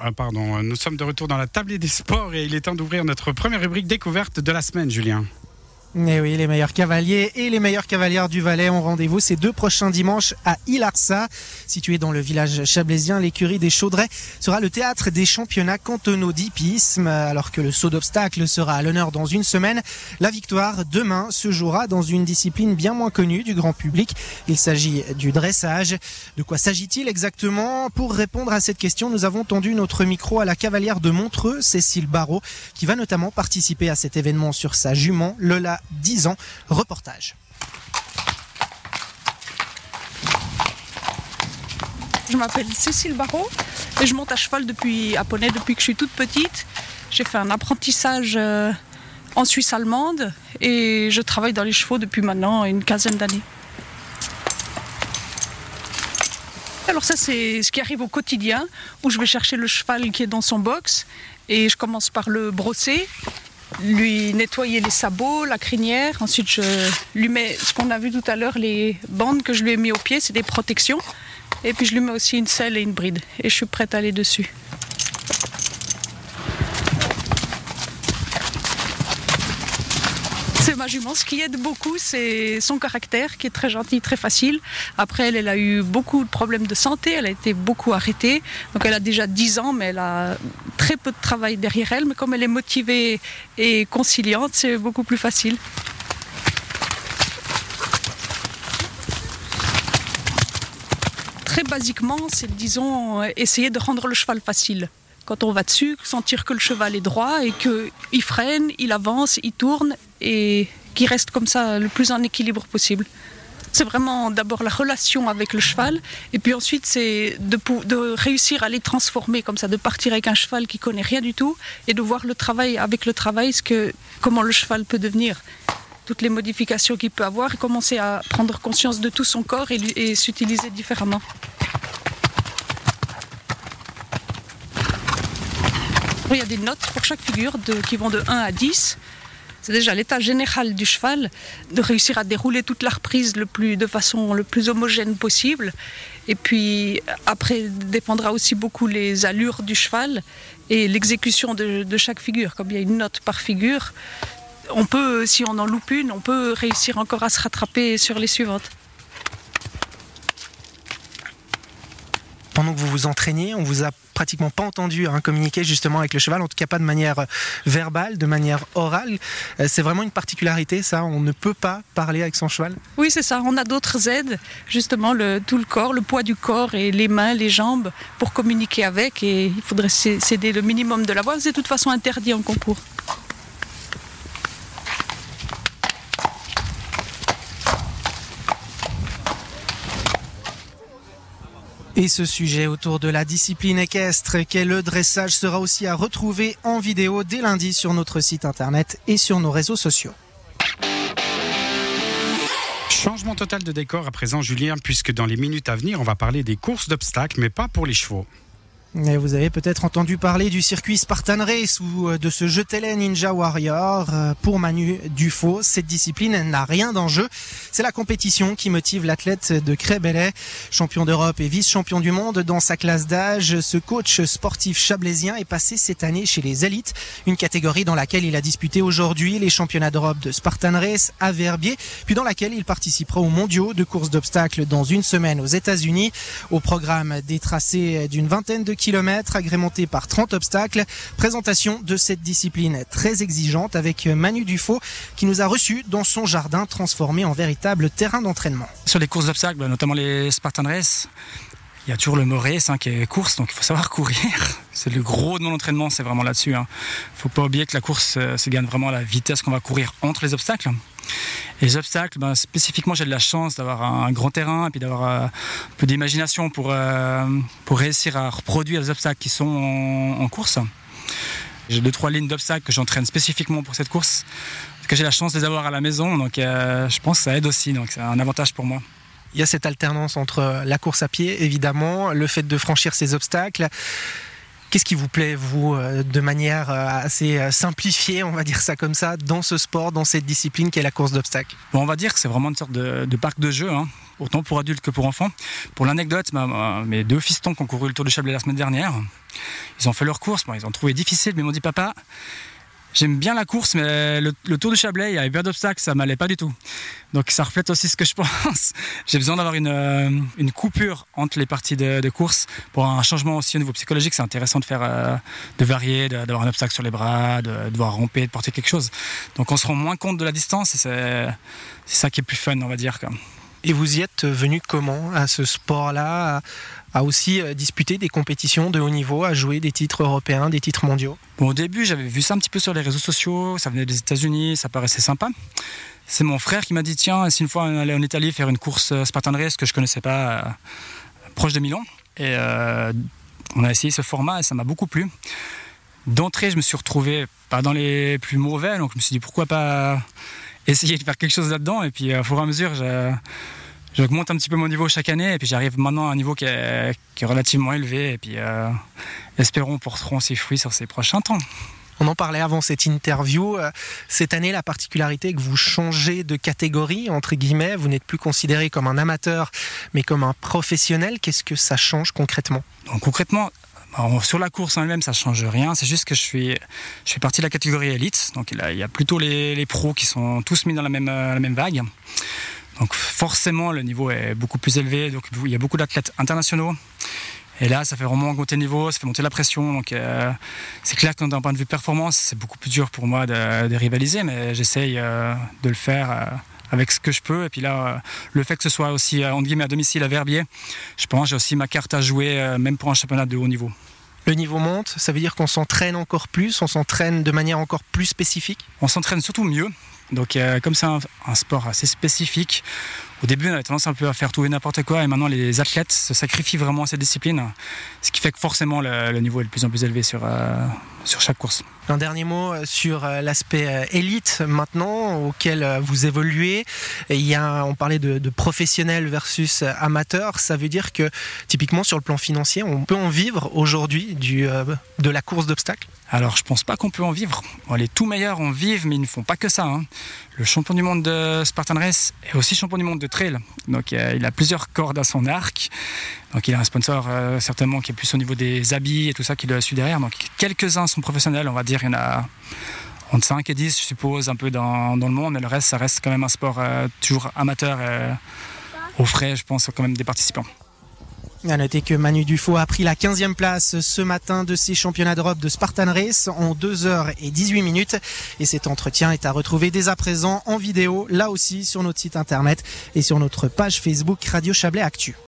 Ah, pardon, nous sommes de retour dans la table des sports et il est temps d'ouvrir notre première rubrique découverte de la semaine, Julien. Et eh oui, les meilleurs cavaliers et les meilleures cavalières du Valais ont rendez-vous ces deux prochains dimanches à Ilarsa. Situé dans le village chablaisien, l'écurie des Chaudrets sera le théâtre des championnats cantonaux d'hippisme. Alors que le saut d'obstacle sera à l'honneur dans une semaine, la victoire demain se jouera dans une discipline bien moins connue du grand public. Il s'agit du dressage. De quoi s'agit-il exactement? Pour répondre à cette question, nous avons tendu notre micro à la cavalière de Montreux, Cécile Barrault, qui va notamment participer à cet événement sur sa jument, Lola 10 ans. Reportage. Je m'appelle Cécile Barrault et je monte à cheval depuis à Poney depuis que je suis toute petite. J'ai fait un apprentissage euh, en Suisse allemande et je travaille dans les chevaux depuis maintenant une quinzaine d'années. Alors ça c'est ce qui arrive au quotidien où je vais chercher le cheval qui est dans son box et je commence par le brosser lui nettoyer les sabots, la crinière. Ensuite, je lui mets ce qu'on a vu tout à l'heure, les bandes que je lui ai mis au pied, c'est des protections. Et puis je lui mets aussi une selle et une bride. Et je suis prête à aller dessus. C'est ma Ce qui aide beaucoup, c'est son caractère qui est très gentil, très facile. Après, elle, elle a eu beaucoup de problèmes de santé. Elle a été beaucoup arrêtée. Donc, elle a déjà 10 ans, mais elle a très peu de travail derrière elle. Mais comme elle est motivée et conciliante, c'est beaucoup plus facile. Très basiquement, c'est disons essayer de rendre le cheval facile quand on va dessus, sentir que le cheval est droit et qu'il freine, il avance, il tourne et qu'il reste comme ça le plus en équilibre possible. C'est vraiment d'abord la relation avec le cheval et puis ensuite c'est de, réussir à les transformer comme ça, de partir avec un cheval qui connaît rien du tout et de voir le travail avec le travail, ce que, comment le cheval peut devenir toutes les modifications qu'il peut avoir et commencer à prendre conscience de tout son corps et s'utiliser différemment. Il y a des notes pour chaque figure qui vont de 1 à 10. C'est déjà l'état général du cheval, de réussir à dérouler toute la reprise de façon le plus homogène possible. Et puis après dépendra aussi beaucoup les allures du cheval et l'exécution de, chaque figure. Comme il y a une note par figure, on peut, si on en loupe une, on peut réussir encore à se rattraper sur les suivantes. Pendant que vous vous entraînez, on vous a pratiquement pas entendu hein, communiquer justement avec le cheval, en tout cas pas de manière euh, verbale, de manière orale. Euh, c'est vraiment une particularité, ça. On ne peut pas parler avec son cheval. Oui, c'est ça. On a d'autres aides, justement tout le corps, le poids du corps et les mains, les jambes pour communiquer avec. Et il faudrait céder le minimum de la voix. C'est de toute façon interdit en concours. Et ce sujet autour de la discipline équestre qu'est le dressage sera aussi à retrouver en vidéo dès lundi sur notre site internet et sur nos réseaux sociaux. Changement total de décor à présent, Julien, puisque dans les minutes à venir, on va parler des courses d'obstacles, mais pas pour les chevaux. Vous avez peut-être entendu parler du circuit Spartan Race ou euh, de ce télé Ninja Warrior. Euh, pour Manu Dufaux, cette discipline n'a rien d'enjeu. C'est la compétition qui motive l'athlète de Crébelais, champion d'Europe et vice-champion du monde dans sa classe d'âge. Ce coach sportif chablaisien est passé cette année chez les élites, une catégorie dans laquelle il a disputé aujourd'hui les championnats d'Europe de Spartan Race à Verbier, puis dans laquelle il participera aux mondiaux de course d'obstacles dans une semaine aux États-Unis. Au programme des tracés d'une vingtaine de kilomètres agrémenté par 30 obstacles. Présentation de cette discipline très exigeante avec Manu Dufaux qui nous a reçus dans son jardin transformé en véritable terrain d'entraînement. Sur les courses d'obstacles, notamment les Spartan Race, il y a toujours le mot race hein, qui est course, donc il faut savoir courir. C'est le gros de mon entraînement, c'est vraiment là-dessus. Il hein. ne faut pas oublier que la course euh, se gagne vraiment la vitesse qu'on va courir entre les obstacles. Les obstacles, ben, spécifiquement, j'ai de la chance d'avoir un grand terrain et puis d'avoir euh, un peu d'imagination pour, euh, pour réussir à reproduire les obstacles qui sont en, course. J'ai deux, trois lignes d'obstacles que j'entraîne spécifiquement pour cette course. que j'ai la chance de les avoir à la maison, donc euh, je pense que ça aide aussi, donc c'est un avantage pour moi. Il y a cette alternance entre la course à pied, évidemment, le fait de franchir ces obstacles Qu'est-ce qui vous plaît, vous, euh, de manière euh, assez euh, simplifiée, on va dire ça comme ça, dans ce sport, dans cette discipline qui est la course d'obstacles? Bon, On va dire que c'est vraiment une sorte de, parc de jeu, hein, autant pour adultes que pour enfants. Pour l'anecdote, mes deux fistons qui ont couru le Tour du Chablais la semaine dernière, ils ont fait leur course, ils ont trouvé difficile, mais ils m'ont dit papa, J'aime bien la course, mais le, Tour du Chablais, il y avait bien d'obstacles, ça m'allait pas du tout. Donc ça reflète aussi ce que je pense. J'ai besoin d'avoir une, euh, une, coupure entre les parties de, course pour un changement aussi au niveau psychologique. C'est intéressant de faire, euh, de varier, d'avoir un obstacle sur les bras, de, devoir ramper, de porter quelque chose. Donc on se rend moins compte de la distance et c'est ça qui est plus fun, on va dire. Et vous y êtes venu comment à ce sport-là à aussi euh, disputer des compétitions de haut niveau, à jouer des titres européens, des titres mondiaux? Au début, j'avais vu ça un petit peu sur les réseaux sociaux, ça venait des États-Unis, ça paraissait sympa. C'est mon frère qui m'a dit tiens, si une fois on allait en Italie faire une course euh, Spartan Race que je connaissais pas, euh, proche de Milan, et on a essayé ce format et ça m'a beaucoup plu. D'entrée, je me suis retrouvé pas dans les plus mauvais, donc je me suis dit pourquoi pas essayer de faire quelque chose là-dedans, et puis au fur et à mesure, j'augmente un petit peu mon niveau chaque année et puis j'arrive maintenant à un niveau qui est, relativement élevé et puis euh, espérons porteront ses fruits sur ces prochains temps. On en parlait avant cette interview. Euh, cette année, la particularité est que vous changez de catégorie, entre guillemets. Vous n'êtes plus considéré comme un amateur, mais comme un professionnel. Qu'est-ce que ça change concrètement? Donc, Concrètement, sur la course en elle-même, ça change rien. C'est juste que je suis, fais partie de la catégorie élite. Donc il y a plutôt les, pros qui sont tous mis dans la même, la même vague. Donc forcément, le niveau est beaucoup plus élevé. Donc il y a beaucoup d'athlètes internationaux. Et là, ça fait vraiment monter le niveau, ça fait monter la pression. Donc euh, c'est clair que d'un point de vue performance, c'est beaucoup plus dur pour moi de, rivaliser, mais j'essaye euh, de le faire euh, avec ce que je peux. Et puis là, le fait que ce soit aussi entre guillemets à domicile à Verbier, je pense que j'ai aussi ma carte à jouer, même pour un championnat de haut niveau. Le niveau monte, ça veut dire qu'on s'entraîne encore plus, on s'entraîne de manière encore plus spécifique? On s'entraîne surtout mieux. Donc euh, comme c'est un, sport assez spécifique, au début on avait tendance un peu à faire tout et n'importe quoi et maintenant les athlètes se sacrifient vraiment à cette discipline, ce qui fait que forcément le, niveau est de plus en plus élevé sur, euh, sur chaque course. Un dernier mot euh, sur l'aspect élite maintenant auquel vous évoluez. Il y a, on parlait de, de professionnel versus amateur, ça veut dire que typiquement sur le plan financier, on peut en vivre aujourd'hui de la course d'obstacles? Alors je pense pas qu'on peut en vivre. les tout meilleurs en vivent, mais ils ne font pas que ça. Hein. Le champion du monde de Spartan Race est aussi champion du monde de trail. Donc il a plusieurs cordes à son arc. Donc il a un sponsor euh, certainement qui est plus au niveau des habits et tout ça qui le suit derrière. Donc quelques-uns sont professionnels, on va dire. Il y en a entre 5 et 10, je suppose, un peu dans, le monde. Mais le reste, ça reste quand même un sport euh, toujours amateur au frais, je pense, quand même des participants. À noter que Manu Dufaux a pris la 15e place ce matin de ses championnats d'Europe de Spartan Race en 2h18 minutes. Et cet entretien est à retrouver dès à présent en vidéo, là aussi sur notre site internet et sur notre page Facebook Radio Chablais Actu.